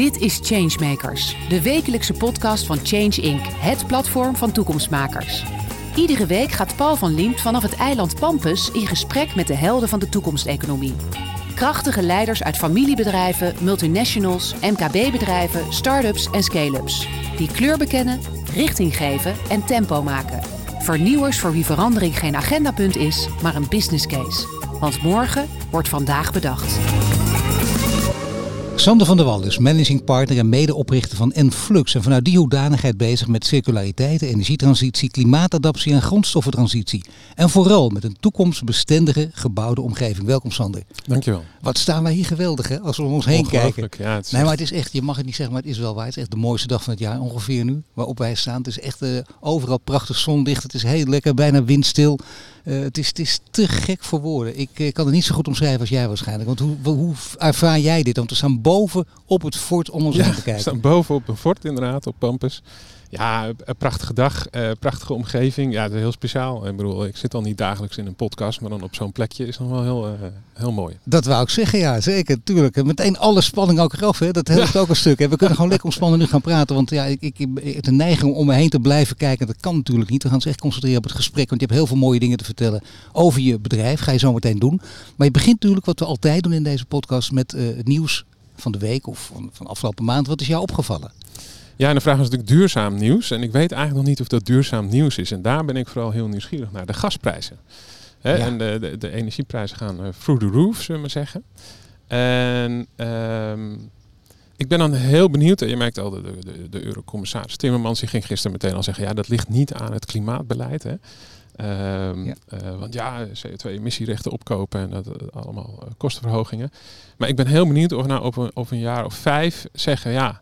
Dit is Changemakers, de wekelijkse podcast van Change Inc., het platform van toekomstmakers. Iedere week gaat Paul van Liemt vanaf het eiland Pampus in gesprek met de helden van de toekomsteconomie. Krachtige leiders uit familiebedrijven, multinationals, MKB-bedrijven, start-ups en scale-ups. Die kleur bekennen, richting geven en tempo maken. Vernieuwers voor wie verandering geen agendapunt is, maar een business case. Want morgen wordt vandaag bedacht. Sander van der Wal is managing partner en medeoprichter van Enflux. En vanuit die hoedanigheid bezig met circulariteit, energietransitie, klimaatadaptie en grondstoffentransitie. En vooral met een toekomstbestendige gebouwde omgeving. Welkom Sander. Dankjewel. Wat staan wij hier geweldig hè, als we om ons heen kijken. Ja, het is Nee, maar het is echt, je mag het niet zeggen, maar het is wel waar. Het is echt de mooiste dag van het jaar ongeveer nu, waarop wij staan. Het is echt eh, overal prachtig zonlicht. Het is heel lekker, bijna windstil. Eh, het, is, het is te gek voor woorden. Ik eh, kan het niet zo goed omschrijven als jij waarschijnlijk. Want hoe, hoe, ervaar jij dit? Want we staan boven op het fort om ons ja, heen te we kijken. staan boven op een fort inderdaad, op Pampus. Ja, een prachtige dag, eh, prachtige omgeving. Ja, het is heel speciaal. Ik bedoel, ik zit al niet dagelijks in een podcast, maar dan op zo'n plekje is nog wel heel, eh, heel mooi. Dat wou ik zeggen, ja, zeker, tuurlijk. En Meteen alle spanning ook eraf, hè. dat helpt ook een stuk. Hè. We kunnen gewoon lekker ontspannen nu gaan praten, want ja, ik, ik, de neiging om me heen te blijven kijken. Dat kan natuurlijk niet. We gaan ons echt concentreren op het gesprek, want je hebt heel veel mooie dingen te vertellen over je bedrijf. Ga je zo meteen doen. Maar je begint natuurlijk, wat we altijd doen in deze podcast, met eh, het nieuws van de week of van, van afgelopen maand. Wat is jou opgevallen? Ja, en de vraag is natuurlijk duurzaam nieuws. En ik weet eigenlijk nog niet of dat duurzaam nieuws is. En daar ben ik vooral heel nieuwsgierig naar. De gasprijzen. Hè, Ja. En de, de, de energieprijzen gaan eh, through the roof, zullen we maar zeggen. En ehm, ik ben dan heel benieuwd. En je merkt al, de, de, de, eurocommissaris Timmermans die ging gisteren meteen al zeggen... ja, dat ligt niet aan het klimaatbeleid. Hè. Ehm, Ja. eh, want ja, CO2-emissierechten opkopen en dat eh, allemaal kostenverhogingen. Maar ik ben heel benieuwd of we nou over, over een jaar of vijf zeggen... ja,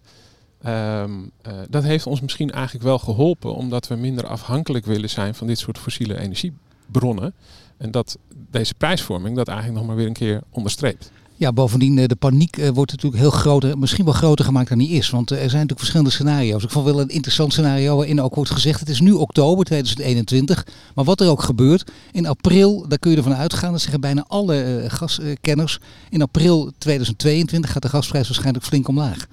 Ehm, eh, dat heeft ons misschien eigenlijk wel geholpen, omdat we minder afhankelijk willen zijn van dit soort fossiele energiebronnen. En dat deze prijsvorming dat eigenlijk nog maar weer een keer onderstreept. Ja, bovendien, eh, de paniek eh, wordt natuurlijk heel groot, eh, misschien wel groter gemaakt dan die is. Want er zijn natuurlijk verschillende scenario's. Ik vond wel een interessant scenario waarin ook wordt gezegd, het is nu oktober 2021. Maar wat er ook gebeurt, in april, daar kun je ervan uitgaan, dat zeggen bijna alle gaskenners, in april 2022 gaat de gasprijs waarschijnlijk flink omlaag.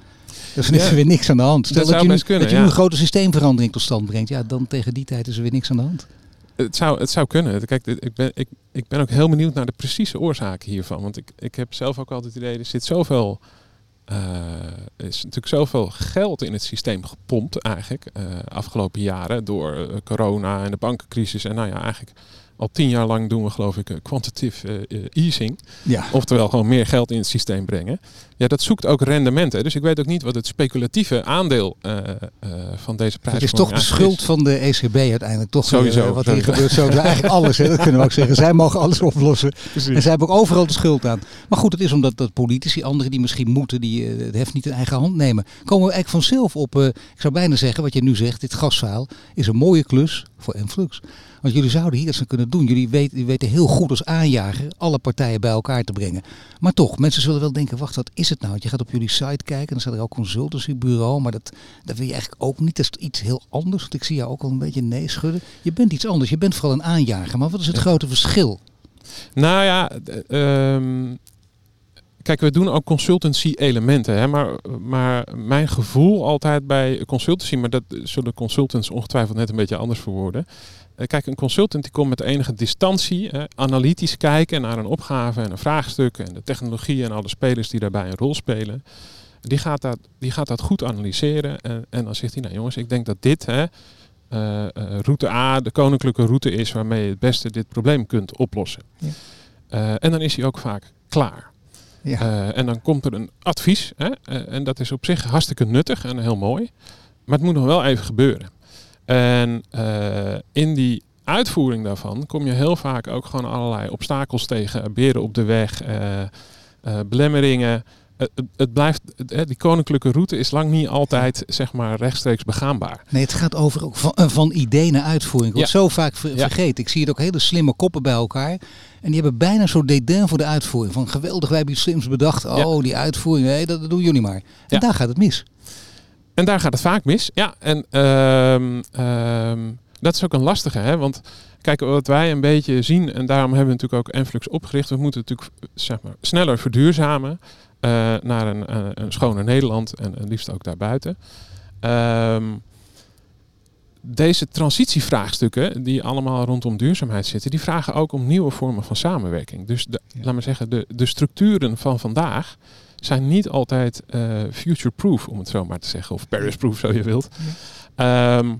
Dus dan is er weer niks aan de hand. Stel dat dat, zou je, nu, kunnen, dat je een grote systeemverandering tot stand brengt. Ja, dan tegen die tijd is er weer niks aan de hand. Het zou, het zou kunnen. Kijk, ik ben, ik, ik ben ook heel benieuwd naar de precieze oorzaken hiervan. Want ik, ik heb zelf ook altijd het idee, er zit zoveel. er is natuurlijk zoveel geld in het systeem gepompt eigenlijk eh, afgelopen jaren door eh, corona en de bankencrisis. En nou ja, eigenlijk al tien jaar lang doen we geloof ik quantitative easing. Ja. Oftewel gewoon meer geld in het systeem brengen. Ja, dat zoekt ook rendementen. Dus ik weet ook niet wat het speculatieve aandeel eh, eh, van deze prijs Het is toch de schuld van de ECB uiteindelijk. Toch Sowieso, eh, wat hier gebeurt. Sowieso eigenlijk alles. Hè, dat kunnen we ook zeggen. Zij mogen alles oplossen. En zij hebben ook overal de schuld aan. Maar goed, het is omdat dat politici, anderen die misschien moeten, die het heft niet in eigen hand nemen. Komen we eigenlijk vanzelf op, ik zou bijna zeggen, wat je nu zegt, dit gasverhaal is een mooie klus voor Enflux. Want jullie zouden hier iets aan kunnen doen. Jullie weten, jullie weten heel goed als aanjager alle partijen bij elkaar te brengen. Maar toch, mensen zullen wel denken, wacht, wat is het nou? Want je gaat op jullie site kijken en dan staat er ook consultancybureau. Maar dat, dat wil je eigenlijk ook niet. Dat is iets heel anders. Want ik zie jou ook al een beetje nee schudden. Je bent iets anders. Je bent vooral een aanjager. Maar wat is het grote verschil? Nou ja, d- ehm, kijk, we doen ook consultancy elementen. Hè, maar, maar mijn gevoel altijd bij consultancy, maar dat zullen consultants ongetwijfeld net een beetje anders verwoorden. Eh, Kijk, een consultant die komt met enige distantie, eh, analytisch kijken naar een opgave en een vraagstuk en de technologie en alle spelers die daarbij een rol spelen. Die gaat dat, die gaat dat goed analyseren en, en dan zegt hij, nou jongens, ik denk dat dit, hè, eh, eh, route A, de koninklijke route is waarmee je het beste dit probleem kunt oplossen. Ja. En dan is hij ook vaak klaar. Ja. Eh, en dan komt er een advies. Hè? eh, en dat is op zich hartstikke nuttig en heel mooi. Maar het moet nog wel even gebeuren. En eh, in die uitvoering daarvan kom je heel vaak ook gewoon allerlei obstakels tegen. Beren op de weg, belemmeringen. Het, het- blijft, het- die koninklijke route is lang niet altijd zeg maar rechtstreeks begaanbaar. Nee, het gaat over ook van, eh, van idee naar uitvoering. Ik Ja. zo vaak ver- Ja. vergeten. Ik zie het ook hele slimme koppen bij elkaar. En die hebben bijna zo'n dédain voor de uitvoering. Van geweldig, wij hebben iets slims bedacht. Oh, die uitvoering, nee, dat, dat doen jullie maar. En daar gaat het mis. En daar gaat het vaak mis. Ja, en ehm, ehm, dat is ook een lastige, hè? Want kijk, wat wij een beetje zien, en daarom hebben we natuurlijk ook Enflux opgericht. We moeten natuurlijk zeg maar, sneller verduurzamen. Naar een, een schoner Nederland en, liefst ook daarbuiten. Ehm, deze transitievraagstukken, die allemaal rondom duurzaamheid zitten, die vragen ook om nieuwe vormen van samenwerking. Dus de, laat maar zeggen, de, de structuren van vandaag zijn niet altijd uh, future-proof, om het zo maar te zeggen, of Paris-proof, zo je wilt. Ehm,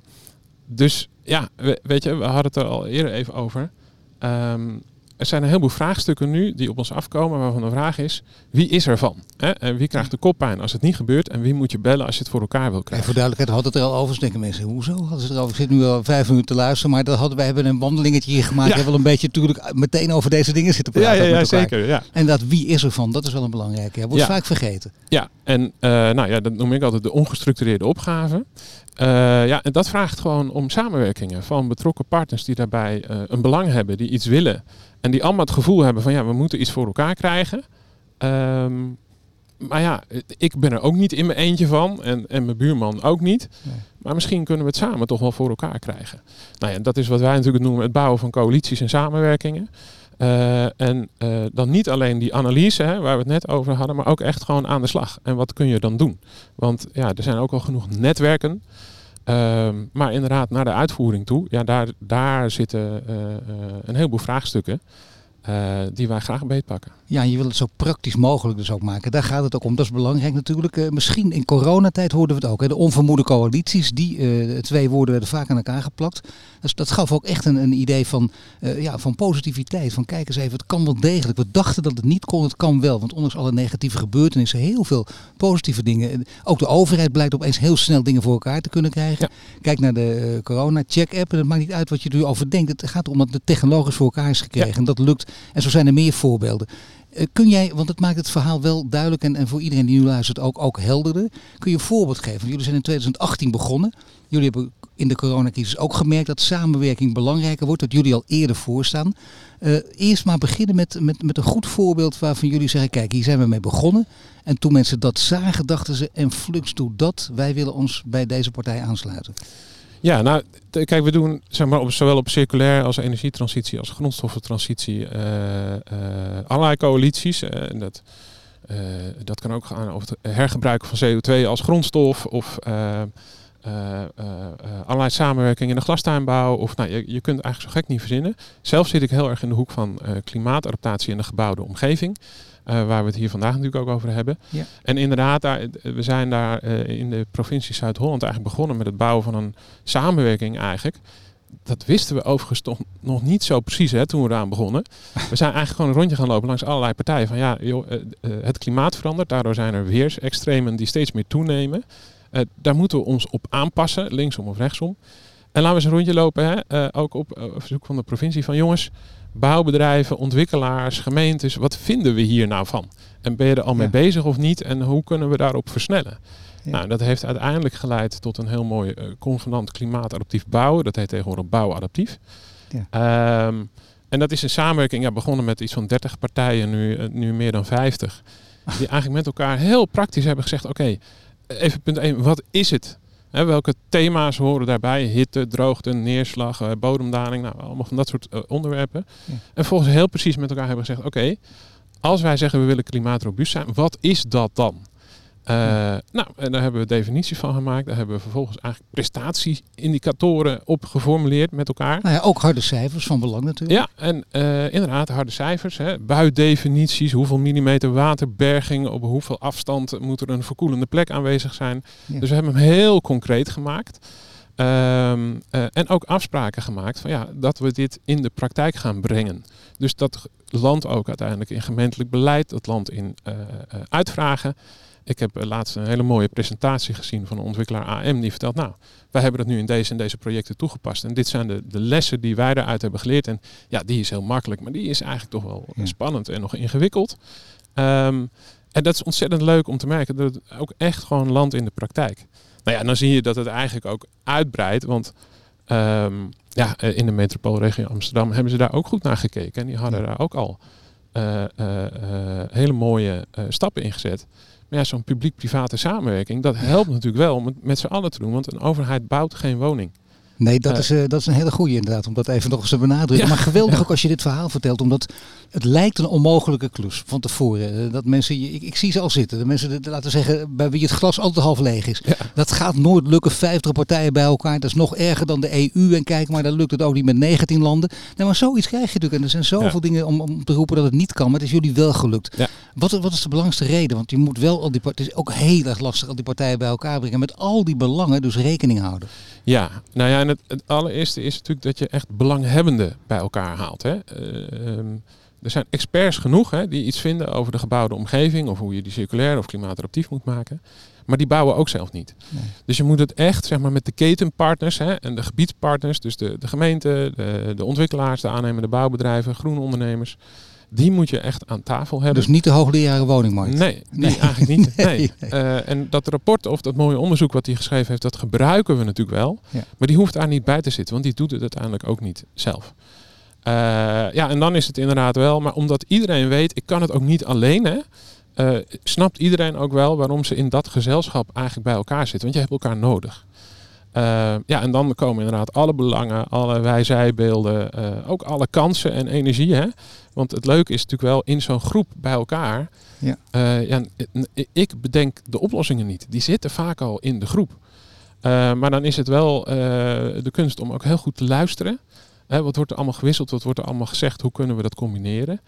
dus ja, weet je, we hadden het er al eerder even over. Ehm, er zijn een heleboel vraagstukken nu die op ons afkomen waarvan de vraag is, wie is er van? Hè? En wie krijgt de koppijn als het niet gebeurt? En wie moet je bellen als je het voor elkaar wil krijgen? En voor duidelijkheid had het er al over. denken mensen, hoezo hadden ze erover? Ik zit nu al vijf minuten te luisteren, maar dat hadden, wij hebben een wandelingetje hier gemaakt. Ja. We hebben wel een beetje natuurlijk meteen over deze dingen zitten praten. Ja, ja, ja zeker. Ja. En dat wie is er van, dat is wel een belangrijke. Dat wordt vaak vergeten. Ja, en uh, nou ja, dat noem ik altijd de ongestructureerde opgave. Uh, ja, en dat vraagt gewoon om samenwerkingen van betrokken partners die daarbij uh, een belang hebben, die iets willen. En die allemaal het gevoel hebben van ja, we moeten iets voor elkaar krijgen. Um, maar ja, ik ben er ook niet in mijn eentje van. En, en mijn buurman ook niet. Nee. Maar misschien kunnen we het samen toch wel voor elkaar krijgen. Nou ja, dat is wat wij natuurlijk noemen het bouwen van coalities en samenwerkingen. Uh, en uh, dan niet alleen die analyse hè, waar we het net over hadden, maar ook echt gewoon aan de slag. En wat kun je dan doen? Want ja, er zijn ook al genoeg netwerken. Uh, maar inderdaad, naar de uitvoering toe, ja, daar, daar zitten uh, een heleboel vraagstukken. Uh, die wij graag beetpakken. Ja, je wil het zo praktisch mogelijk dus ook maken. Daar gaat het ook om. Dat is belangrijk natuurlijk. Uh, misschien in coronatijd hoorden we het ook. Hè. De onvermoede coalities, die uh, twee woorden werden vaak aan elkaar geplakt. Dus dat gaf ook echt een, een idee van, ja, van positiviteit. Van kijk eens even, het kan wel degelijk. We dachten dat het niet kon, het kan wel. Want ondanks alle negatieve gebeurtenissen, heel veel positieve dingen. Ook de overheid blijkt opeens heel snel dingen voor elkaar te kunnen krijgen. Ja. Kijk naar de corona-check-app. En het maakt niet uit wat je er over denkt. Het gaat erom dat het technologisch voor elkaar is gekregen. Ja. En dat lukt en zo zijn er meer voorbeelden. Uh, kun jij, want het maakt het verhaal wel duidelijk en, en voor iedereen die nu luistert ook, ook helderder. Kun je een voorbeeld geven? Jullie zijn in 2018 begonnen. Jullie hebben in de coronacrisis ook gemerkt dat samenwerking belangrijker wordt, dat jullie al eerder voorstaan. Uh, eerst maar beginnen met, met, met een goed voorbeeld waarvan jullie zeggen, kijk, hier zijn we mee begonnen. En toen mensen dat zagen, dachten ze, en flux doet dat, wij willen ons bij deze partij aansluiten. Ja, nou, kijk, we doen zeg maar, op, zowel op circulair als energietransitie als grondstoffentransitie uh, uh, allerlei coalities. Uh, en dat, dat kan ook gaan over het hergebruiken van CO2 als grondstof of allerlei samenwerking in de glastuinbouw. Of, nou, je, je kunt eigenlijk zo gek niet verzinnen. Zelf zit ik heel erg in de hoek van klimaatadaptatie in de gebouwde omgeving. Uh, waar we het hier vandaag natuurlijk ook over hebben. Ja. En inderdaad, daar, we zijn daar uh, in de provincie Zuid-Holland eigenlijk begonnen met het bouwen van een samenwerking eigenlijk. Dat wisten we overigens toch nog niet zo precies hè, toen we eraan begonnen. We zijn eigenlijk gewoon een rondje gaan lopen langs allerlei partijen. Van ja, joh, uh, het klimaat verandert. Daardoor zijn er weersextremen die steeds meer toenemen. daar moeten we ons op aanpassen, linksom of rechtsom. En laten we eens een rondje lopen, hè, ook op verzoek van de provincie. Van jongens, bouwbedrijven, ontwikkelaars, gemeentes, wat vinden we hier nou van? En ben je er al mee bezig of niet? En hoe kunnen we daarop versnellen? Nou, dat heeft uiteindelijk geleid tot een heel mooi uh, convenant klimaatadaptief bouwen. Dat heet tegenwoordig bouwadaptief. Ja. Um, en dat is een samenwerking, ja, begonnen met iets van 30 partijen, nu, uh, nu meer dan 50. Die eigenlijk met elkaar heel praktisch hebben gezegd, oké, okay, even punt 1, wat is het Hè, welke thema's horen daarbij? Hitte, droogte, neerslag, uh, bodemdaling, nou, allemaal van dat soort uh, onderwerpen. Ja. En volgens heel precies met elkaar hebben gezegd, oké, als wij zeggen we willen klimaatrobuust zijn, wat is dat dan? Uh, Nou, en daar hebben we definitie van gemaakt. Daar hebben we vervolgens eigenlijk prestatieindicatoren op geformuleerd met elkaar. Nou ja, ook harde cijfers van belang natuurlijk. Ja, en uh, inderdaad harde cijfers. Hè. Buitdefinities, hoeveel millimeter waterberging, op hoeveel afstand moet er een verkoelende plek aanwezig zijn. Ja. Dus we hebben hem heel concreet gemaakt. Um, uh, en ook afspraken gemaakt van ja, dat we dit in de praktijk gaan brengen. Dus dat land ook uiteindelijk in gemeentelijk beleid, dat land in uitvragen. Ik heb eh, laatst een hele mooie presentatie gezien van een ontwikkelaar AM die vertelt, nou, wij hebben dat nu in deze en deze projecten toegepast. En dit zijn de, de lessen die wij eruit hebben geleerd. En ja, die is heel makkelijk, maar die is eigenlijk toch wel spannend en nog ingewikkeld. Um, en dat is ontzettend leuk om te merken dat het ook echt gewoon landt in de praktijk. Nou ja, dan zie je dat het eigenlijk ook uitbreidt, want um, ja, eh, in de metropoolregio Amsterdam hebben ze daar ook goed naar gekeken. En die hadden daar ook al uh, uh, hele mooie stappen in gezet. Maar ja, zo'n publiek-private samenwerking, dat helpt natuurlijk wel om het met z'n allen te doen. Want een overheid bouwt geen woning. Nee, dat, is, uh, dat is een hele goede inderdaad, om dat even nog eens te benadrukken. Maar geweldig ook als je dit verhaal vertelt, omdat het lijkt een onmogelijke klus van tevoren. Dat mensen, ik, ik zie ze al zitten, de mensen, de, laten zeggen, bij wie het glas altijd half leeg is. Dat gaat nooit lukken, 50 partijen bij elkaar. Dat is nog erger dan de EU. En kijk maar, dan lukt het ook niet met 19 landen. Nee, maar zoiets krijg je natuurlijk. En er zijn zoveel dingen om, om te roepen dat het niet kan, maar het is jullie wel gelukt. Wat, wat is de belangrijkste reden? Want je moet wel al die het is ook heel erg lastig al die partijen bij elkaar brengen. Met al die belangen dus rekening houden. Ja, nou ja, en het, het allereerste is natuurlijk dat je echt belanghebbenden bij elkaar haalt. Hè. Uh, um, er zijn experts genoeg hè, die iets vinden over de gebouwde omgeving of hoe je die circulair of klimaatadaptief moet maken. Maar die bouwen ook zelf niet. Nee. Dus je moet het echt zeg maar, met de ketenpartners hè, en de gebiedspartners, dus de, de gemeente, de, de ontwikkelaars, de aannemende bouwbedrijven, groene ondernemers. Die moet je echt aan tafel hebben. Dus niet de hoogleraren woningmarkt? Nee, nee. eigenlijk niet. Nee. Uh, en dat rapport of dat mooie onderzoek wat hij geschreven heeft, dat gebruiken we natuurlijk wel. Ja. Maar die hoeft daar niet bij te zitten, want die doet het uiteindelijk ook niet zelf. Uh, ja, en dan is het inderdaad wel. Maar omdat iedereen weet, ik kan het ook niet alleen. Hè, uh, snapt iedereen ook wel waarom ze in dat gezelschap eigenlijk bij elkaar zitten. Want je hebt elkaar nodig. Uh, ja, en dan komen inderdaad alle belangen, alle wij-zijbeelden, ook alle kansen en energie. Hè? Want het leuke is natuurlijk wel in zo'n groep bij elkaar. Ja. ja, ik bedenk de oplossingen niet. Die zitten vaak al in de groep. maar dan is het wel de kunst om ook heel goed te luisteren. Hè, wat wordt er allemaal gewisseld? Wat wordt er allemaal gezegd? Hoe kunnen we dat combineren?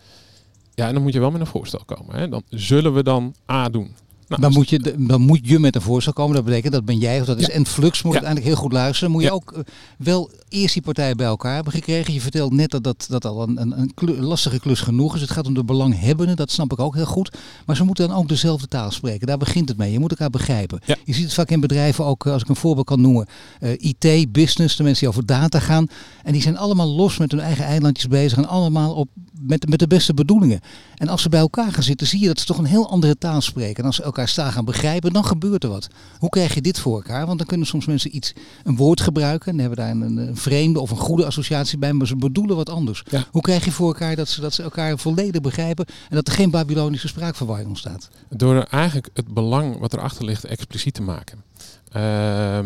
Ja, en dan moet je wel met een voorstel komen. Hè. Dan zullen we dan A doen. Nou, dan, moet je, dan moet je met een voorstel komen. Dat betekent dat ben jij of dat is en Flux moet uiteindelijk heel goed luisteren. Moet je ook eh, wel eerst die partijen bij elkaar hebben gekregen. Je vertelt net dat dat, dat al een, een, een lastige klus genoeg is. Het gaat om de belanghebbenden, dat snap ik ook heel goed. Maar ze moeten dan ook dezelfde taal spreken. Daar begint het mee. Je moet elkaar begrijpen. Je ziet het vaak in bedrijven ook, eh, als ik een voorbeeld kan noemen, uh, eh, IT, business, de mensen die over data gaan. En die zijn allemaal los met hun eigen eilandjes bezig en allemaal op, met, met de beste bedoelingen. En als ze bij elkaar gaan zitten, zie je dat ze toch een heel andere taal spreken. En als ze elkaar staan gaan begrijpen, dan gebeurt er wat. Hoe krijg je dit voor elkaar? Want dan kunnen soms mensen iets, een woord gebruiken. En hebben daar een, een vreemde of een goede associatie bij, maar ze bedoelen wat anders. Hoe krijg je voor elkaar dat ze, dat ze elkaar volledig begrijpen en dat er geen Babylonische spraakverwarring ontstaat? Door eigenlijk het belang wat erachter ligt expliciet te maken. Uh,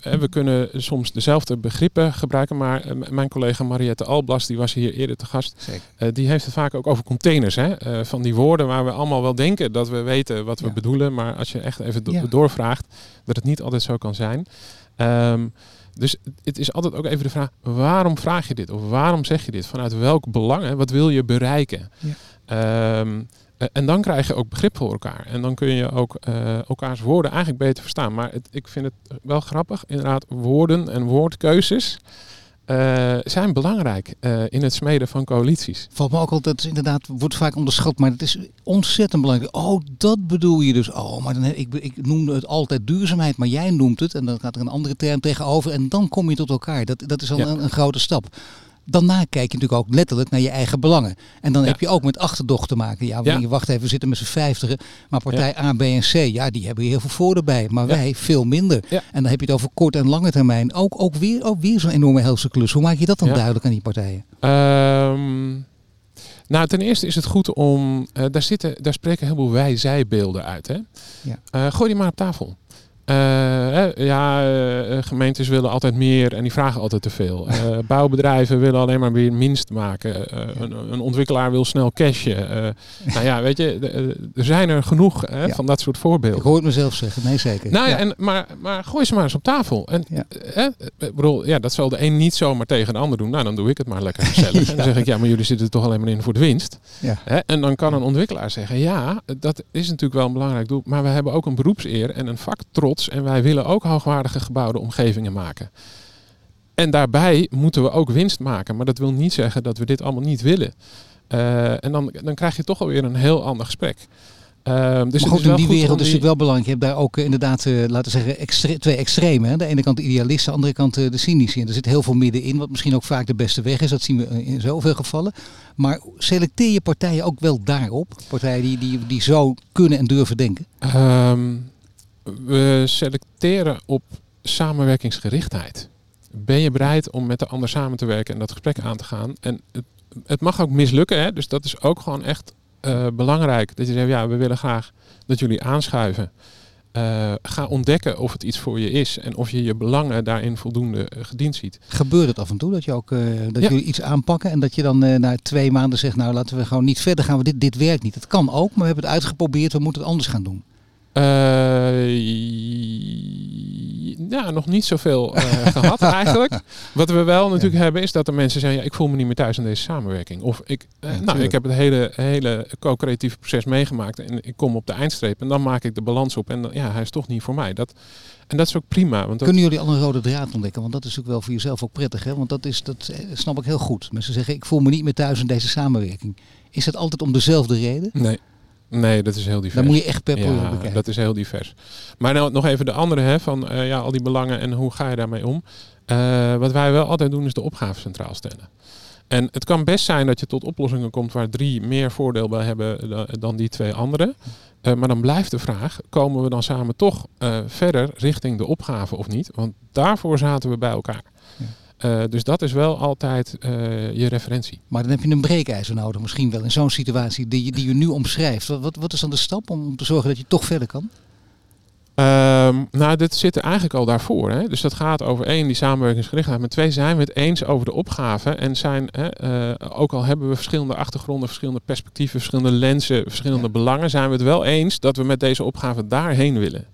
we kunnen soms dezelfde begrippen gebruiken, maar eh, mijn collega Mariette Alblas, die was hier eerder te gast, uh, die heeft het vaak ook over containers. Hè? Van die woorden waar we allemaal wel denken dat we weten wat we bedoelen, maar als je echt even do doorvraagt, dat het niet altijd zo kan zijn. Um, dus het is altijd ook even de vraag, waarom vraag je dit? Of waarom zeg je dit? Vanuit welk belang? Hè? Wat wil je bereiken? Ja. Um, eh, en dan krijg je ook begrip voor elkaar. En dan kun je ook uh, elkaars woorden eigenlijk beter verstaan. Maar het, ik vind het wel grappig. Inderdaad, woorden en woordkeuzes uh, zijn belangrijk in het smeden van coalities. Valt me ook altijd, dat inderdaad, wordt vaak onderschat, maar het is ontzettend belangrijk. Oh, dat bedoel je dus. Oh, maar dan, ik, ik noem het altijd duurzaamheid, maar jij noemt het. En dan gaat er een andere term tegenover. En dan kom je tot elkaar. Dat, dat is al een, een grote stap. Daarna kijk je natuurlijk ook letterlijk naar je eigen belangen. En dan heb je ook met achterdocht te maken. Ja, ja. wacht even, we zitten met z'n vijftigen. Maar partij A, B en C, ja, die hebben heel veel voordeel bij. Maar wij veel minder. En dan heb je het over kort en lange termijn. Ook, ook weer, ook weer zo'n enorme helse klus. Hoe maak je dat dan duidelijk aan die partijen? Um, nou, ten eerste is het goed om... Uh, daar, zitten, daar spreken heel veel wij-zij-beelden uit. Hè? Ja. Uh, gooi die maar op tafel. Uh, ja, uh, gemeentes willen altijd meer en die vragen altijd te veel. Uh, bouwbedrijven willen alleen maar weer minst maken. Een, een, ontwikkelaar wil snel cashen. nou ja, weet je, er zijn er genoeg hè, van dat soort voorbeelden. Ik hoor het mezelf zeggen, nee zeker. Nou ja, En, maar, maar gooi ze maar eens op tafel. En, ja. ik bedoel, ja, dat zal de een niet zomaar tegen de ander doen. Nou, dan doe ik het maar lekker gezellig. En dan zeg ik, ja, maar jullie zitten er toch alleen maar in voor de winst. Hè? En dan kan een ontwikkelaar zeggen, ja, dat is natuurlijk wel een belangrijk doel. Maar we hebben ook een beroepseer en een en wij willen ook hoogwaardige gebouwde omgevingen maken. En daarbij moeten we ook winst maken. Maar dat wil niet zeggen dat we dit allemaal niet willen. Uh, en dan, dan krijg je toch alweer een heel ander gesprek. Uh, dus maar goed, in die wereld is het wel belangrijk. Je hebt daar ook uh, inderdaad, uh, laten we zeggen, extre twee extremen. Hè? De ene kant de idealisten, de andere kant de cynici. En er zit heel veel middenin, wat misschien ook vaak de beste weg is. Dat zien we in zoveel gevallen. Maar selecteer je partijen ook wel daarop? Partijen die, die, die zo kunnen en durven denken? Um, we selecteren op samenwerkingsgerichtheid. Ben je bereid om met de ander samen te werken en dat gesprek aan te gaan? En het, het mag ook mislukken, hè? dus dat is ook gewoon echt uh, belangrijk. Dat je zegt, ja, we willen graag dat jullie aanschuiven. Uh, ga ontdekken of het iets voor je is en of je je belangen daarin voldoende uh, gediend ziet. Gebeurt het af en toe dat je ook uh, dat ja. jullie iets aanpakken en dat je dan na twee maanden zegt, nou laten we gewoon niet verder gaan, want dit, dit werkt niet. Het kan ook, maar we hebben het uitgeprobeerd, we moeten het anders gaan doen. Ja, nog niet zoveel gehad eigenlijk. Wat we wel natuurlijk hebben is dat er mensen zeggen, ja, ik voel me niet meer thuis in deze samenwerking. Of ik, nou, ik heb het hele, hele co-creatieve proces meegemaakt en ik kom op de eindstreep en dan maak ik de balans op en dan, ja, hij is toch niet voor mij. Dat, en dat is ook prima. Want. Kunnen jullie al een rode draad ontdekken? Want dat is natuurlijk wel voor jezelf ook prettig. Hè? Want dat, is, dat snap ik heel goed. Mensen zeggen, ik voel me niet meer thuis in deze samenwerking. Is dat altijd om dezelfde reden? Nee. Nee, dat is heel divers. Dan moet je echt per ja, bekijken. dat is heel divers. Maar nou nog even de andere, hè, van uh, ja, al die belangen en hoe ga je daarmee om. Uh, wat wij wel altijd doen is de opgave centraal stellen. En het kan best zijn dat je tot oplossingen komt waar drie meer voordeel bij hebben dan die twee andere. Uh, maar dan blijft de vraag, komen we dan samen toch verder richting de opgave of niet? Want daarvoor zaten we bij elkaar. Uh, dus dat is wel altijd uh, je referentie. Maar dan heb je een breekijzer nodig, misschien wel in zo'n situatie die je, die je nu omschrijft. Wat, wat, wat is dan de stap om, om te zorgen dat je toch verder kan? Um, nou, dit zit er eigenlijk al daarvoor. Hè? Dus dat gaat over één, die samenwerkingsgerichtheid. Maar twee, zijn we het eens over de opgave. En zijn, hè, uh, ook al hebben we verschillende achtergronden, verschillende perspectieven, verschillende lenzen, verschillende ja. belangen, zijn we het wel eens dat we met deze opgave daarheen willen.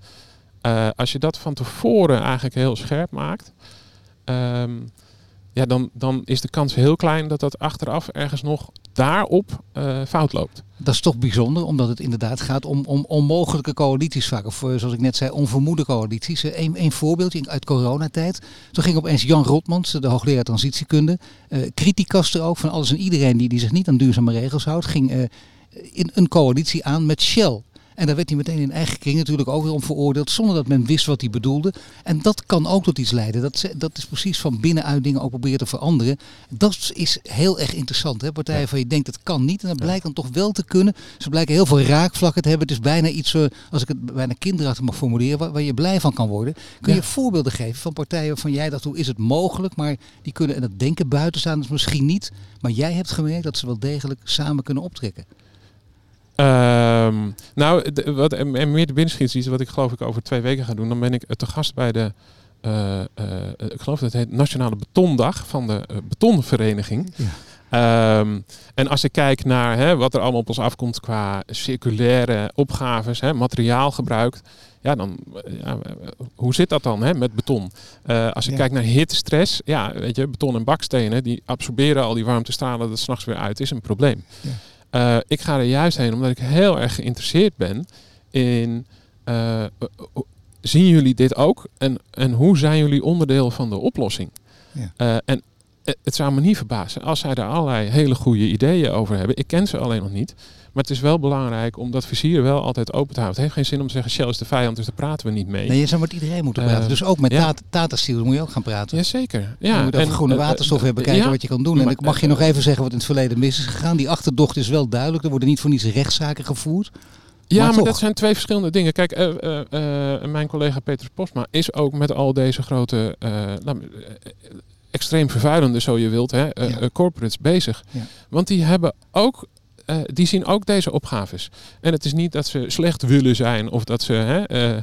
Uh, als je dat van tevoren eigenlijk heel scherp maakt, um, ja, dan, dan is de kans heel klein dat dat achteraf ergens nog daarop uh, fout loopt. Dat is toch bijzonder, omdat het inderdaad gaat om, om onmogelijke coalities vaak. Of uh, zoals ik net zei, onvermoede coalities. Eén uh, voorbeeldje uit coronatijd. Toen ging opeens Jan Rotmans, de hoogleraar transitiekunde, criticas er ook van alles en iedereen die, die zich niet aan duurzame regels houdt, ging in een coalitie aan met Shell. En daar werd hij meteen in eigen kring natuurlijk ook weer om veroordeeld, zonder dat men wist wat hij bedoelde. En dat kan ook tot iets leiden. Dat, dat is precies van binnenuit dingen ook proberen te veranderen. Dat is heel erg interessant. Hè? Partijen ja. van je denkt het kan niet en dat blijkt dan toch wel te kunnen. Ze blijken heel veel raakvlakken te hebben. Het is bijna iets, uh, als ik het bijna kinderachtig mag formuleren, waar, waar je blij van kan worden. Kun je ja. voorbeelden geven van partijen waarvan jij dacht, hoe is het mogelijk? Maar die kunnen, en dat denken buiten staan, dus misschien niet. Maar jij hebt gemerkt dat ze wel degelijk samen kunnen optrekken. Um, nou, de, wat, en, en meer de binnenschiet is wat ik geloof ik over twee weken ga doen. Dan ben ik te gast bij de, uh, uh, ik geloof dat het heet Nationale Betondag van de Betonvereniging. Ja. Um, en als ik kijk naar hè, wat er allemaal op ons afkomt qua circulaire opgaves, hè, materiaalgebruik. Ja, dan, ja, hoe zit dat dan hè, met beton? Uh, als ik ja. kijk naar hittestress, ja, weet je, beton en bakstenen, die absorberen al die warmtestralen dat s'nachts weer uit, is een probleem. Ja. Uh, ik ga er juist heen omdat ik heel erg geïnteresseerd ben in. Uh, zien jullie dit ook? En, en hoe zijn jullie onderdeel van de oplossing? Ja. Uh, en het zou me niet verbazen als zij daar allerlei hele goede ideeën over hebben. Ik ken ze alleen nog niet. Maar het is wel belangrijk om dat vizier wel altijd open te houden. Het heeft geen zin om te zeggen Shell is de vijand, dus daar praten we niet mee. Nee, je zou met iedereen moeten praten. Uh, dus ook met ja. Tata, Tata Steel moet je ook gaan praten. Jazeker. Ja, je moet over groene waterstof uh, hebben, kijken ja, wat je kan doen. Maar, en ik mag je nog even zeggen wat in het verleden mis is gegaan. Die achterdocht is wel duidelijk. Er worden niet voor niets rechtszaken gevoerd. Ja, maar, maar dat zijn twee verschillende dingen. Kijk, uh, uh, mijn collega Peter Posma is ook met al deze grote, extreem vervuilende, zo je wilt, hè, ja. corporates bezig. Ja. Want die hebben ook uh, die zien ook deze opgaves. En het is niet dat ze slecht willen zijn of dat ze. Hè, uh,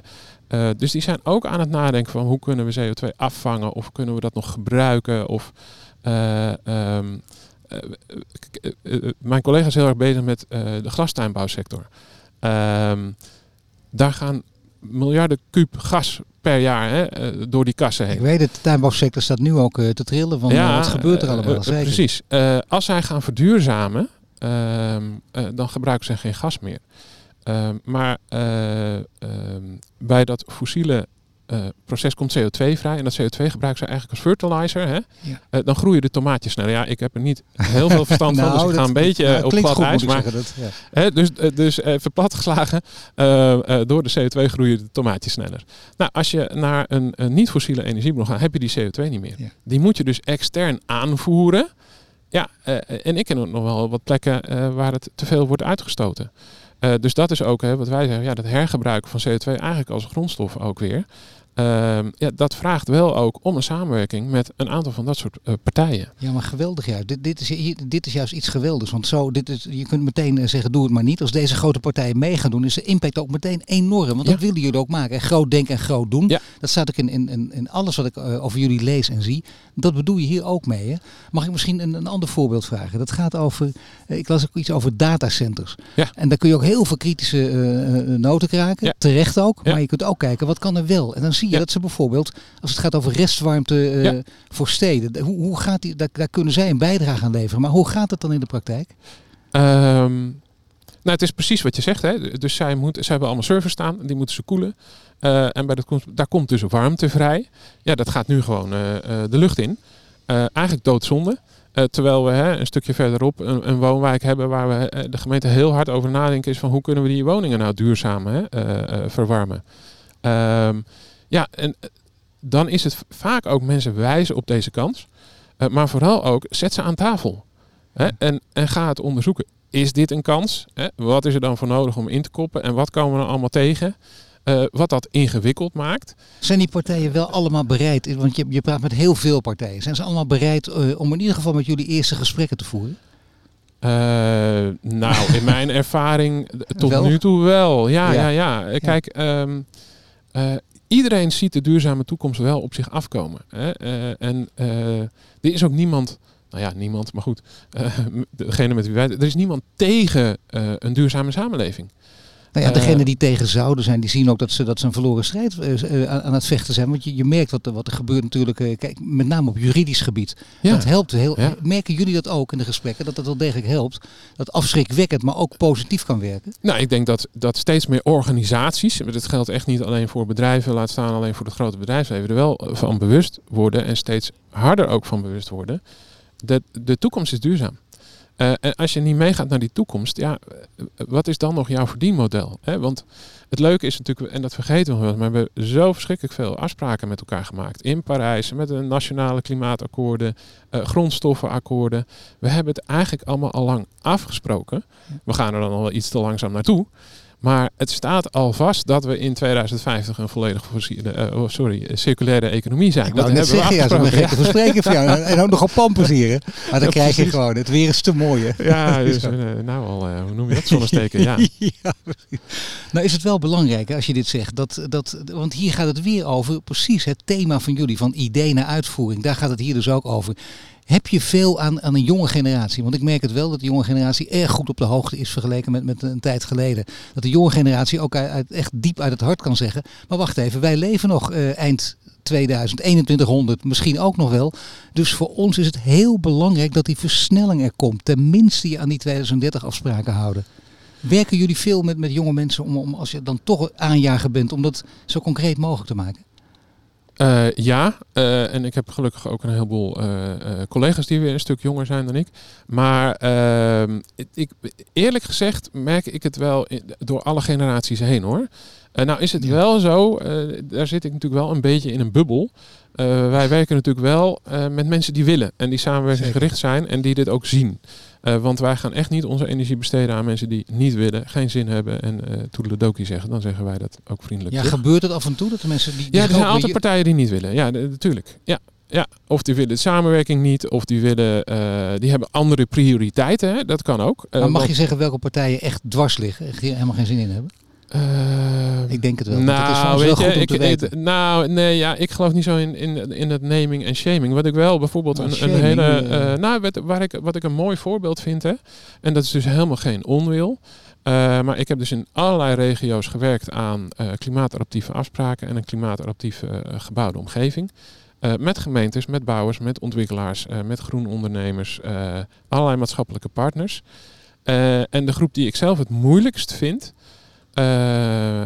uh, dus die zijn ook aan het nadenken van hoe kunnen we CO2 afvangen of kunnen we dat nog gebruiken. Of, um, mijn collega is heel erg bezig met de glastuinbouwsector. Um, daar gaan miljarden kuub gas per jaar hè, door die kassen heen. Ik weet het, de tuinbouwsector staat nu ook te trillen van ja, wat gebeurt er allemaal. Zeker. Precies. als zij gaan verduurzamen, Um, uh, dan gebruiken ze geen gas meer. Um, maar uh, um, bij dat fossiele uh, proces komt CO2 vrij. En dat CO2 gebruiken ze eigenlijk als fertilizer. Hè? Ja. dan groeien de tomaatjes sneller. Ja, ik heb er niet heel veel verstand nou, van, dus ik ga een beetje nou, op glad ijs. Maar, dat, ja. hè, dus dus even platgeslagen, door de CO2 groeien de tomaatjes sneller. Nou, als je naar een, een niet-fossiele energiebron gaat, heb je die CO2 niet meer. Ja. Die moet je dus extern aanvoeren. Ja, uh, en ik ken nog wel wat plekken uh, waar het te veel wordt uitgestoten. Uh, dus dat is ook wat wij zeggen, ja, dat hergebruiken van CO2 eigenlijk als grondstof ook weer. Ehm, ja, dat vraagt wel ook om een samenwerking met een aantal van dat soort partijen. Ja, maar geweldig juist. Dit, dit, is, dit is juist iets geweldigs. Want zo, dit is, je kunt meteen zeggen, doe het maar niet. Als deze grote partijen mee gaan doen, is de impact ook meteen enorm. Want dat willen jullie ook maken. Groot denken en groot doen. Ja. Dat staat ook in, in, in, alles wat ik over jullie lees en zie. Dat bedoel je hier ook mee. Hè? Mag ik misschien een, een ander voorbeeld vragen? Dat gaat over, ik las ook iets over datacenters. Ja. En daar kun je ook heel veel kritische noten kraken. Terecht ook. Maar je kunt ook kijken, wat kan er wel? En dan zie je dat ze bijvoorbeeld, als het gaat over restwarmte uh, voor steden. Hoe, hoe gaat die, daar, daar, kunnen zij een bijdrage aan leveren. Maar hoe gaat het dan in de praktijk? Um, nou, het is precies wat je zegt. Hè? Dus zij, moet, zij hebben allemaal servers staan, die moeten ze koelen. Uh, en bij dat, daar komt dus warmte vrij. Ja, dat gaat nu gewoon uh, uh, de lucht in. eigenlijk doodzonde. terwijl we hè, een stukje verderop een, een, woonwijk hebben waar we de gemeente heel hard over nadenken is van hoe kunnen we die woningen nou duurzaam hè, verwarmen. Um, ja, en dan is het vaak ook mensen wijzen op deze kans. maar vooral ook zet ze aan tafel. Hè, en, en ga het onderzoeken is dit een kans? Hè? Wat is er dan voor nodig om in te koppen? En wat komen we er allemaal tegen? Uh, wat dat ingewikkeld maakt. Zijn die partijen wel allemaal bereid? Want je, je praat met heel veel partijen. Zijn ze allemaal bereid uh, om in ieder geval met jullie eerste gesprekken te voeren? Uh, nou, in mijn ervaring tot wel? nu toe wel. Ja, ja, ja. ja. Kijk, um, iedereen ziet de duurzame toekomst wel op zich afkomen. Hè? en er is ook niemand nou ja, niemand, maar goed, uh, degene met wie wij, er is niemand tegen een duurzame samenleving. Nou ja, degene die tegen zouden zijn, die zien ook dat ze, dat ze een verloren strijd uh, aan het vechten zijn. Want je, je merkt wat, wat er gebeurt natuurlijk, kijk, met name op juridisch gebied. Ja. Dat helpt heel. Ja. Merken jullie dat ook in de gesprekken, dat dat wel degelijk helpt? Dat afschrikwekkend, maar ook positief kan werken? Nou, ik denk dat, dat steeds meer organisaties, dat geldt echt niet alleen voor bedrijven, laat staan alleen voor de grote bedrijfsleven, er wel van bewust worden en steeds harder ook van bewust worden de, de toekomst is duurzaam. Uh, en als je niet meegaat naar die toekomst, ja, eh, wat is dan nog jouw verdienmodel? Hè? Want het leuke is natuurlijk, en dat vergeten we wel, maar we hebben zo verschrikkelijk veel afspraken met elkaar gemaakt. In Parijs, met de nationale klimaatakkoorden, uh, grondstoffenakkoorden. We hebben het eigenlijk allemaal al lang afgesproken. We gaan er dan al iets te langzaam naartoe. Maar het staat al vast dat we in 2050 een volledig fossiele, uh, oh, sorry, circulaire economie zijn. dat hebben zeggen, we ja, zo'n gekke verspreking van jou. En ook nog op pampers Maar dan krijg je gewoon, het weer is te mooi. Ja, dus, uh, nou al, uh, hoe noem je dat? Zonnesteken, ja. ja. Nou is het wel belangrijk als je dit zegt. Dat, dat, want hier gaat het weer over precies het thema van jullie, van idee naar uitvoering. Daar gaat het hier dus ook over. Heb je veel aan, aan een jonge generatie? Want ik merk het wel dat de jonge generatie erg goed op de hoogte is vergeleken met, met een tijd geleden. Dat de jonge generatie ook echt diep uit het hart kan zeggen. Maar wacht even, wij leven nog uh, eind 2000, 2100, misschien ook nog wel. Dus voor ons is het heel belangrijk dat die versnelling er komt. Tenminste je aan die 2030 afspraken houden. Werken jullie veel met, met jonge mensen om, om, als je dan toch aanjager bent, om dat zo concreet mogelijk te maken? Uh, ja, uh, en ik heb gelukkig ook een heleboel uh, collega's die weer een stuk jonger zijn dan ik. Maar ehm, ik, eerlijk gezegd merk ik het wel in, door alle generaties heen hoor. nou is het wel zo, daar zit ik natuurlijk wel een beetje in een bubbel. wij werken natuurlijk wel met mensen die willen en die samenwerkingsgericht zijn en die dit ook zien. Uh, want wij gaan echt niet onze energie besteden aan mensen die niet willen, geen zin hebben en uh, toedeledokie zeggen. Dan zeggen wij dat ook vriendelijk. Ja, gebeurt het af en toe dat de mensen die... Ja, er zijn altijd partijen die niet willen. Ja, natuurlijk. Ja, ja, of die willen de samenwerking niet, of die willen, uh, die hebben andere prioriteiten. Hè? Dat kan ook. maar mag je zeggen welke partijen echt dwars liggen, echt helemaal geen zin in hebben? Uh, ik denk het wel. Nou, het is nou, weet wel je, ik, ik, nou, nee, ja, ik geloof niet zo in, in, in het naming en shaming. Wat ik wel bijvoorbeeld nou, een, een, hele. Uh, nou, wat, waar ik, wat ik een mooi voorbeeld vind, hè, en dat is dus helemaal geen onwil. Uh, maar ik heb dus in allerlei regio's gewerkt aan klimaatadaptieve afspraken en een klimaatadaptieve gebouwde omgeving. met gemeentes, met bouwers, met ontwikkelaars, met groenondernemers, allerlei maatschappelijke partners. en de groep die ik zelf het moeilijkst vind, uh,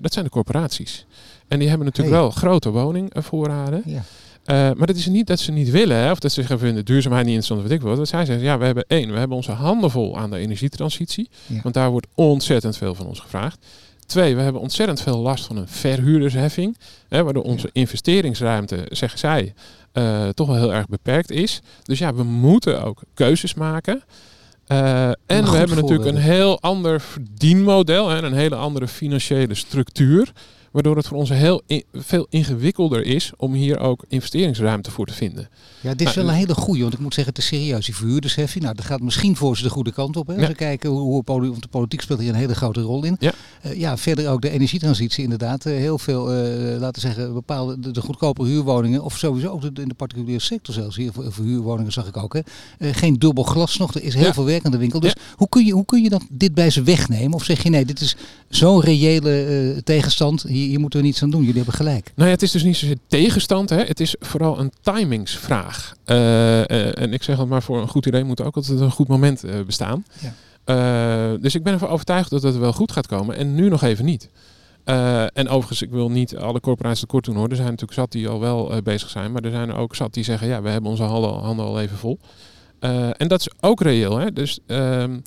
dat zijn de corporaties. En die hebben natuurlijk wel grote woningvoorraden. Ja. Uh, maar dat is niet dat ze niet willen, hè, of dat ze zeggen vinden duurzaamheid niet interessant, weet ik wat. Wat zij zeggen, ja, we hebben één, we hebben onze handen vol aan de energietransitie. Want daar wordt ontzettend veel van ons gevraagd. Twee, we hebben ontzettend veel last van een verhuurdersheffing. Hè, waardoor onze investeringsruimte, zeggen zij, uh, toch wel heel erg beperkt is. Dus ja, we moeten ook keuzes maken. Uh, en we hebben natuurlijk een heel ander verdienmodel en een hele andere financiële structuur. Waardoor het voor ons heel veel ingewikkelder is om hier ook investeringsruimte voor te vinden. Ja, dit is nou, wel een hele goede, want ik moet zeggen, het is serieus. Die verhuurdersheffing, nou, dat gaat misschien voor ze de goede kant op. Hè? Als we kijken hoe, hoe de politiek speelt hier een hele grote rol in. Ja, uh, ja verder ook de energietransitie inderdaad. Uh, heel veel, uh, laten we zeggen, bepaalde de, de, goedkope huurwoningen, of sowieso ook in de particuliere sector zelfs, hier voor, voor huurwoningen zag ik ook. Hè? geen dubbel glas nog, er is heel veel werk aan de winkel. Dus hoe, kun je, hoe kun je dat, dit bij ze wegnemen? Of zeg je nee, dit is zo'n reële tegenstand, hier, hier moeten we niets aan doen. Jullie hebben gelijk. Nou ja, het is dus niet zozeer tegenstand, hè? het is vooral een timingsvraag. Uh, en ik zeg het maar, voor een goed idee moet ook altijd een goed moment uh, bestaan. Ja. Uh, dus ik ben ervan overtuigd dat het wel goed gaat komen. En nu nog even niet. en overigens, ik wil niet alle corporaties tekort doen hoor. Er zijn natuurlijk zat die al wel bezig zijn. Maar er zijn er ook zat die zeggen, ja, we hebben onze handen, handen al even vol. en dat is ook reëel. Hè? Dus ehm,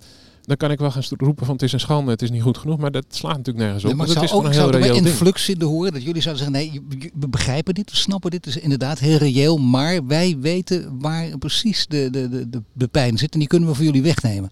dan kan ik wel gaan roepen van het is een schande, het is niet goed genoeg, maar dat slaat natuurlijk nergens op. Nee, maar het is ook, een heel reëel influx in de horen dat jullie zouden zeggen, nee, we begrijpen dit, we snappen dit, is inderdaad heel reëel, maar wij weten waar precies de, de, de, de pijn zit en die kunnen we voor jullie wegnemen.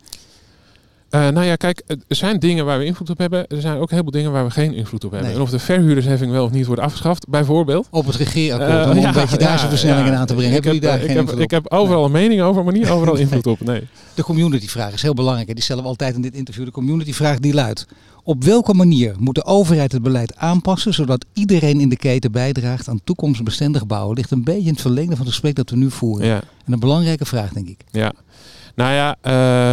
Uh, nou ja, kijk, er zijn dingen waar we invloed op hebben. Er zijn ook heel veel dingen waar we geen invloed op hebben. En of de verhuurdersheffing wel of niet wordt afgeschaft, bijvoorbeeld. Op het regeerakkoord, uh, om een beetje daar zijn versnellingen aan te brengen. Ik heb, daar ik, heb, ik heb overal een mening over, maar niet overal invloed op. Nee. De communityvraag is heel belangrijk. Die stellen we altijd in dit interview. De communityvraag die luidt. Op welke manier moet de overheid het beleid aanpassen zodat iedereen in de keten bijdraagt aan toekomstbestendig bouwen? Ligt een beetje in het verlengde van het gesprek dat we nu voeren. Ja. En een belangrijke vraag, denk ik. Ja. Nou ja,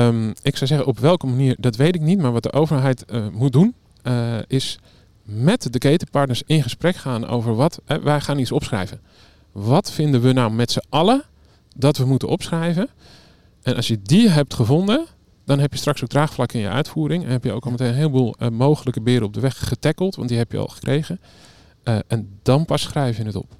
uh, ik zou zeggen op welke manier, dat weet ik niet. Maar wat de overheid uh, moet doen, uh, is met de ketenpartners in gesprek gaan over wat, wij gaan iets opschrijven. Wat vinden we nou met z'n allen dat we moeten opschrijven? En als je die hebt gevonden, dan heb je straks ook draagvlak in je uitvoering. En heb je ook al meteen een heleboel mogelijke beren op de weg getackeld, want die heb je al gekregen. en dan pas schrijf je het op.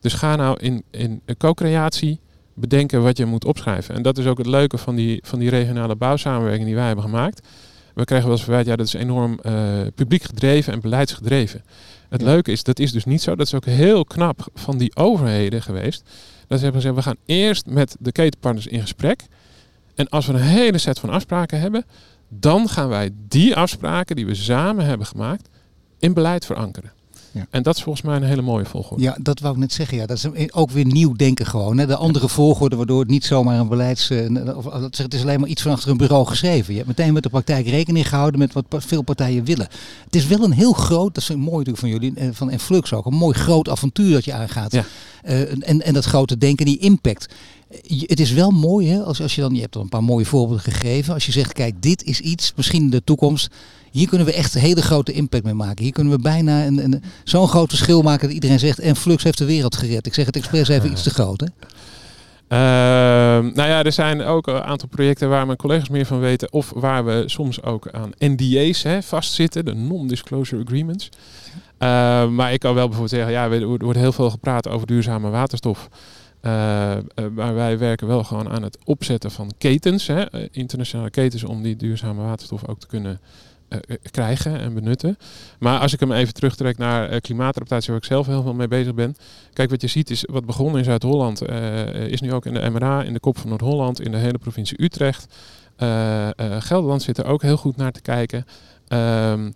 Dus ga nou in, in co-creatie bedenken wat je moet opschrijven. En dat is ook het leuke van die, van die regionale bouwsamenwerking die wij hebben gemaakt. We krijgen wel eens verwijt, ja, dat is enorm uh, publiek gedreven en beleidsgedreven. Het leuke is, dat is dus niet zo. Dat is ook heel knap van die overheden geweest. Dat ze hebben gezegd, we gaan eerst met de ketenpartners in gesprek. En als we een hele set van afspraken hebben, dan gaan wij die afspraken die we samen hebben gemaakt in beleid verankeren. Ja. En dat is volgens mij een hele mooie volgorde. Ja, dat wou ik net zeggen. Ja. Dat is ook weer nieuw denken gewoon. Hè. De andere volgorde waardoor het niet zomaar een beleids... Uh, of, het is alleen maar iets van achter een bureau geschreven. Je hebt meteen met de praktijk rekening gehouden met wat veel partijen willen. Het is wel een heel groot, dat is een mooi natuurlijk van jullie, eh, van Enflux ook, een mooi groot avontuur dat je aangaat. Ja. Uh, en, en dat grote denken, die impact. Het is wel mooi, hè, als, als je dan, je hebt al een paar mooie voorbeelden gegeven. Als je zegt, kijk, dit is iets, misschien in de toekomst, hier kunnen we echt een hele grote impact mee maken. Hier kunnen we bijna een, een, zo'n groot verschil maken dat iedereen zegt, en Flux heeft de wereld gered. Ik zeg het expres even iets te groot, hè? Uh, nou ja, er zijn ook een aantal projecten waar mijn collega's meer van weten. Of waar we soms ook aan NDA's hè, vastzitten, de Non-Disclosure Agreements. Uh, maar ik kan wel bijvoorbeeld zeggen, ja, er wordt heel veel gepraat over duurzame waterstof. Uh, maar wij werken wel gewoon aan het opzetten van ketens, hè, internationale ketens, om die duurzame waterstof ook te kunnen krijgen en benutten. Maar als ik hem even terugtrek naar uh, klimaatadaptatie, waar ik zelf heel veel mee bezig ben. Kijk, wat je ziet is, wat begonnen in Zuid-Holland, is nu ook in de MRA, in de kop van Noord-Holland, in de hele provincie Utrecht. Gelderland zit er ook heel goed naar te kijken. Um,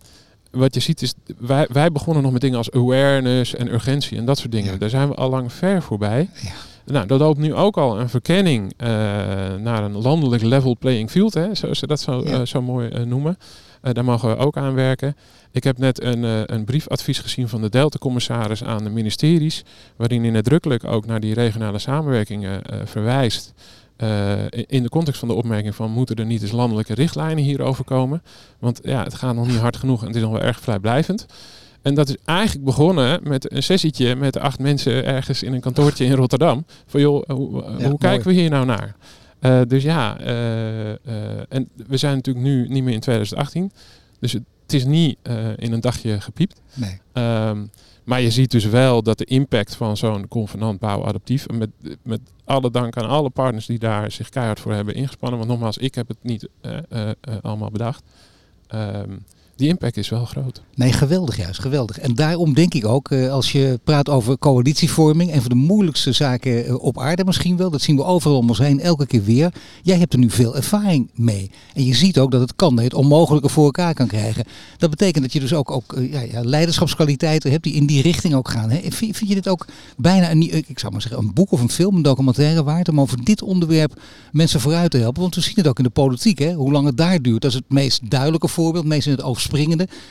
wat je ziet is, wij, wij begonnen nog met dingen als awareness en urgentie en dat soort dingen. Daar zijn we al lang ver voorbij. Ja. Nou, dat loopt nu ook al een verkenning uh, naar een landelijk level playing field, hè, zoals ze dat zo, uh, zo mooi uh, noemen. Daar mogen we ook aan werken. Ik heb net een, een briefadvies gezien van de Delta-commissaris aan de ministeries, waarin hij nadrukkelijk ook naar die regionale samenwerkingen verwijst. in de context van de opmerking van moeten er niet eens landelijke richtlijnen hierover komen. Want ja, het gaat nog niet hard genoeg en het is nog wel erg vrijblijvend. En dat is eigenlijk begonnen met een sessietje met acht mensen ergens in een kantoortje in Rotterdam. Van joh, hoe, hoe kijken we hier nou naar? Uh, dus ja, uh, uh, en we zijn natuurlijk nu niet meer in 2018. Dus het, is niet in een dagje gepiept. Nee. Um, maar je ziet dus wel dat de impact van zo'n convenant bouw adaptief, met, met alle dank aan alle partners die daar zich keihard voor hebben ingespannen. Want nogmaals, ik heb het niet allemaal bedacht. Um, die impact is wel groot. Nee, geweldig juist, geweldig. En daarom denk ik ook, eh, als je praat over coalitievorming, een van de moeilijkste zaken eh, op aarde misschien wel, dat zien we overal om ons heen, elke keer weer. Jij hebt er nu veel ervaring mee. En je ziet ook dat het kan, dat het onmogelijke voor elkaar kan krijgen. Dat betekent dat je dus ook, ook ja, ja, leiderschapskwaliteiten hebt die in die richting ook gaan. Hè? Vind, vind je dit ook bijna een, ik zou maar zeggen, een boek of een film, een documentaire waard om over dit onderwerp mensen vooruit te helpen? Want we zien het ook in de politiek, hè? hoe lang het daar duurt. Dat is het meest duidelijke voorbeeld, meest in het oog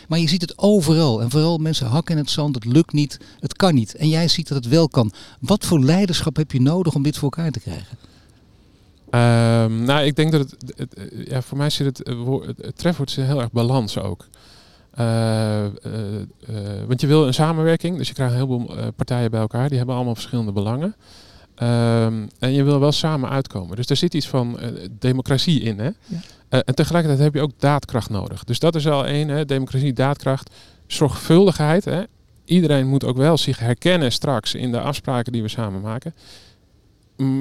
Maar je ziet het overal. En vooral mensen hakken in het zand. Het lukt niet, het kan niet. En jij ziet dat het wel kan. Wat voor leiderschap heb je nodig om dit voor elkaar te krijgen? Um, nou, ik denk dat het, het, ja, voor mij zit het, het, trefwoord heel erg balans ook. Uh, uh, uh, want je wil een samenwerking, dus je krijgt een heleboel partijen bij elkaar, die hebben allemaal verschillende belangen. Um, en je wil wel samen uitkomen. Dus er zit iets van democratie in. Hè? Ja. Uh, en tegelijkertijd heb je ook daadkracht nodig. Dus dat is al één, hè, democratie, daadkracht, zorgvuldigheid. Hè. Iedereen moet ook wel zich herkennen straks in de afspraken die we samen maken.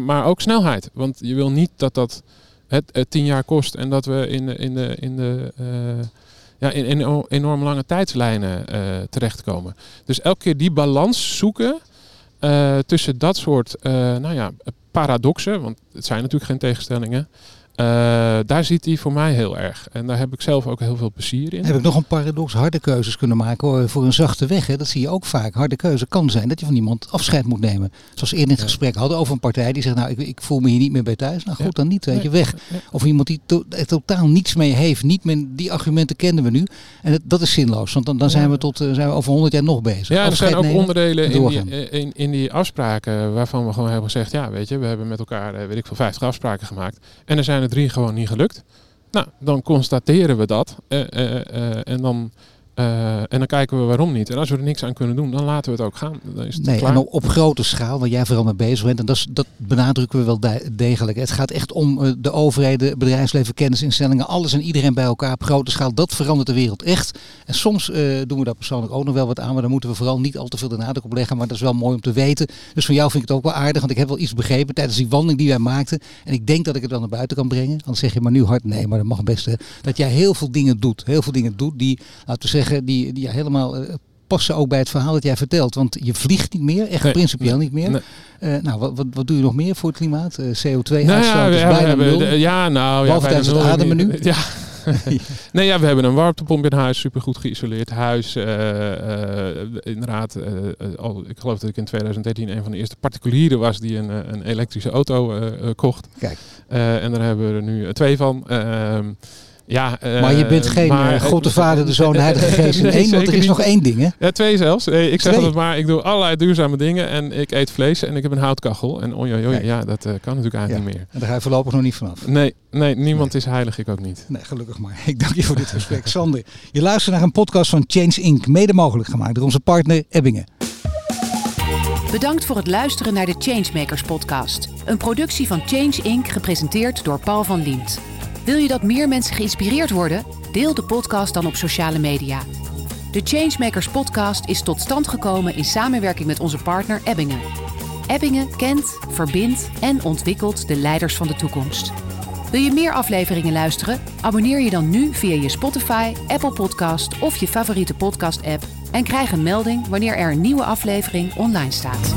Maar ook snelheid. Want je wil niet dat dat het, het tien jaar kost en dat we in de, in de, in de uh, ja, in, in, enorm lange tijdslijnen terechtkomen. Dus elke keer die balans zoeken tussen dat soort nou ja, paradoxen, want het zijn natuurlijk geen tegenstellingen. Uh, daar zit hij voor mij heel erg. En daar heb ik zelf ook heel veel plezier in. Heb ik nog een paradox harde keuzes kunnen maken hoor, voor een zachte weg. Hè? Dat zie je ook vaak. Harde keuze kan zijn dat je van iemand afscheid moet nemen. Zoals we eerder in het gesprek hadden over een partij die zegt, nou ik, ik voel me hier niet meer bij thuis. Nou goed, dan niet, weet je, weg. Of iemand die to totaal niets mee heeft. Niet meer, die argumenten kennen we nu. En dat, dat is zinloos, want dan, dan zijn, we tot, uh, zijn we over honderd jaar nog bezig. Ja, er zijn ook onderdelen in die, in, in die afspraken waarvan we gewoon hebben gezegd, ja weet je, we hebben met elkaar, weet ik veel, 50 afspraken gemaakt. En er zijn drie gewoon niet gelukt. Nou, dan constateren we dat. Uh, uh, uh, en dan uh, en dan kijken we waarom niet. En als we er niks aan kunnen doen, dan laten we het ook gaan. Dan is het nee, klaar. en op grote schaal, waar jij vooral mee bezig bent, en dat, is, dat benadrukken we wel degelijk. Het gaat echt om uh, de overheden, bedrijfsleven, kennisinstellingen, alles en iedereen bij elkaar op grote schaal. Dat verandert de wereld echt. En soms uh, doen we daar persoonlijk ook nog wel wat aan, maar daar moeten we vooral niet al te veel de nadruk op leggen. Maar dat is wel mooi om te weten. Dus van jou vind ik het ook wel aardig, want ik heb wel iets begrepen tijdens die wandeling die wij maakten. En ik denk dat ik het wel naar buiten kan brengen. Dan zeg je maar nu hard nee, maar dat mag best. Dat jij heel veel dingen doet. Heel veel dingen doet die, laten we zeggen, die, die helemaal uh, passen ook bij het verhaal dat jij vertelt. Want je vliegt niet meer, echt nee, principieel niet meer. Nee. Uh, nou, wat, wat, wat, doe je nog meer voor het klimaat? Uh, CO2-uitstoot nou ja, is bijna nul. Ja, nou ja, tijdens het ademen nu. Ja. nee, ja, we hebben een warmtepomp in huis, supergoed geïsoleerd huis. Uh, inderdaad, al, ik geloof dat ik in 2013 een van de eerste particulieren was die een, een elektrische auto kocht. Kijk. en daar hebben we er nu twee van. Ja, uh, maar je bent geen maar, uh, God de Vader, de Zoon, de Heilige Geest in nee, één, want er is niet. nog één ding, hè? Ja, twee zelfs. Nee, ik zeg het maar, ik doe allerlei duurzame dingen en ik eet vlees en ik heb een houtkachel. En oi, oi, oi ja, dat uh, kan natuurlijk eigenlijk ja. niet meer. En daar ga je voorlopig nog niet vanaf. Nee, nee niemand nee. is heilig, ik ook niet. Nee, gelukkig maar. Ik dank je voor dit gesprek. Sander, je luistert naar een podcast van Change Inc., mede mogelijk gemaakt door onze partner Ebbingen. Bedankt voor het luisteren naar de Changemakers podcast. Een productie van Change Inc., gepresenteerd door Paul van Liemt. Wil je dat meer mensen geïnspireerd worden? Deel de podcast dan op sociale media. De Changemakers podcast is tot stand gekomen in samenwerking met onze partner Ebbingen. Ebbingen kent, verbindt en ontwikkelt de leiders van de toekomst. Wil je meer afleveringen luisteren? Abonneer je dan nu via je Spotify, Apple Podcast of je favoriete podcast-app en krijg een melding wanneer er een nieuwe aflevering online staat.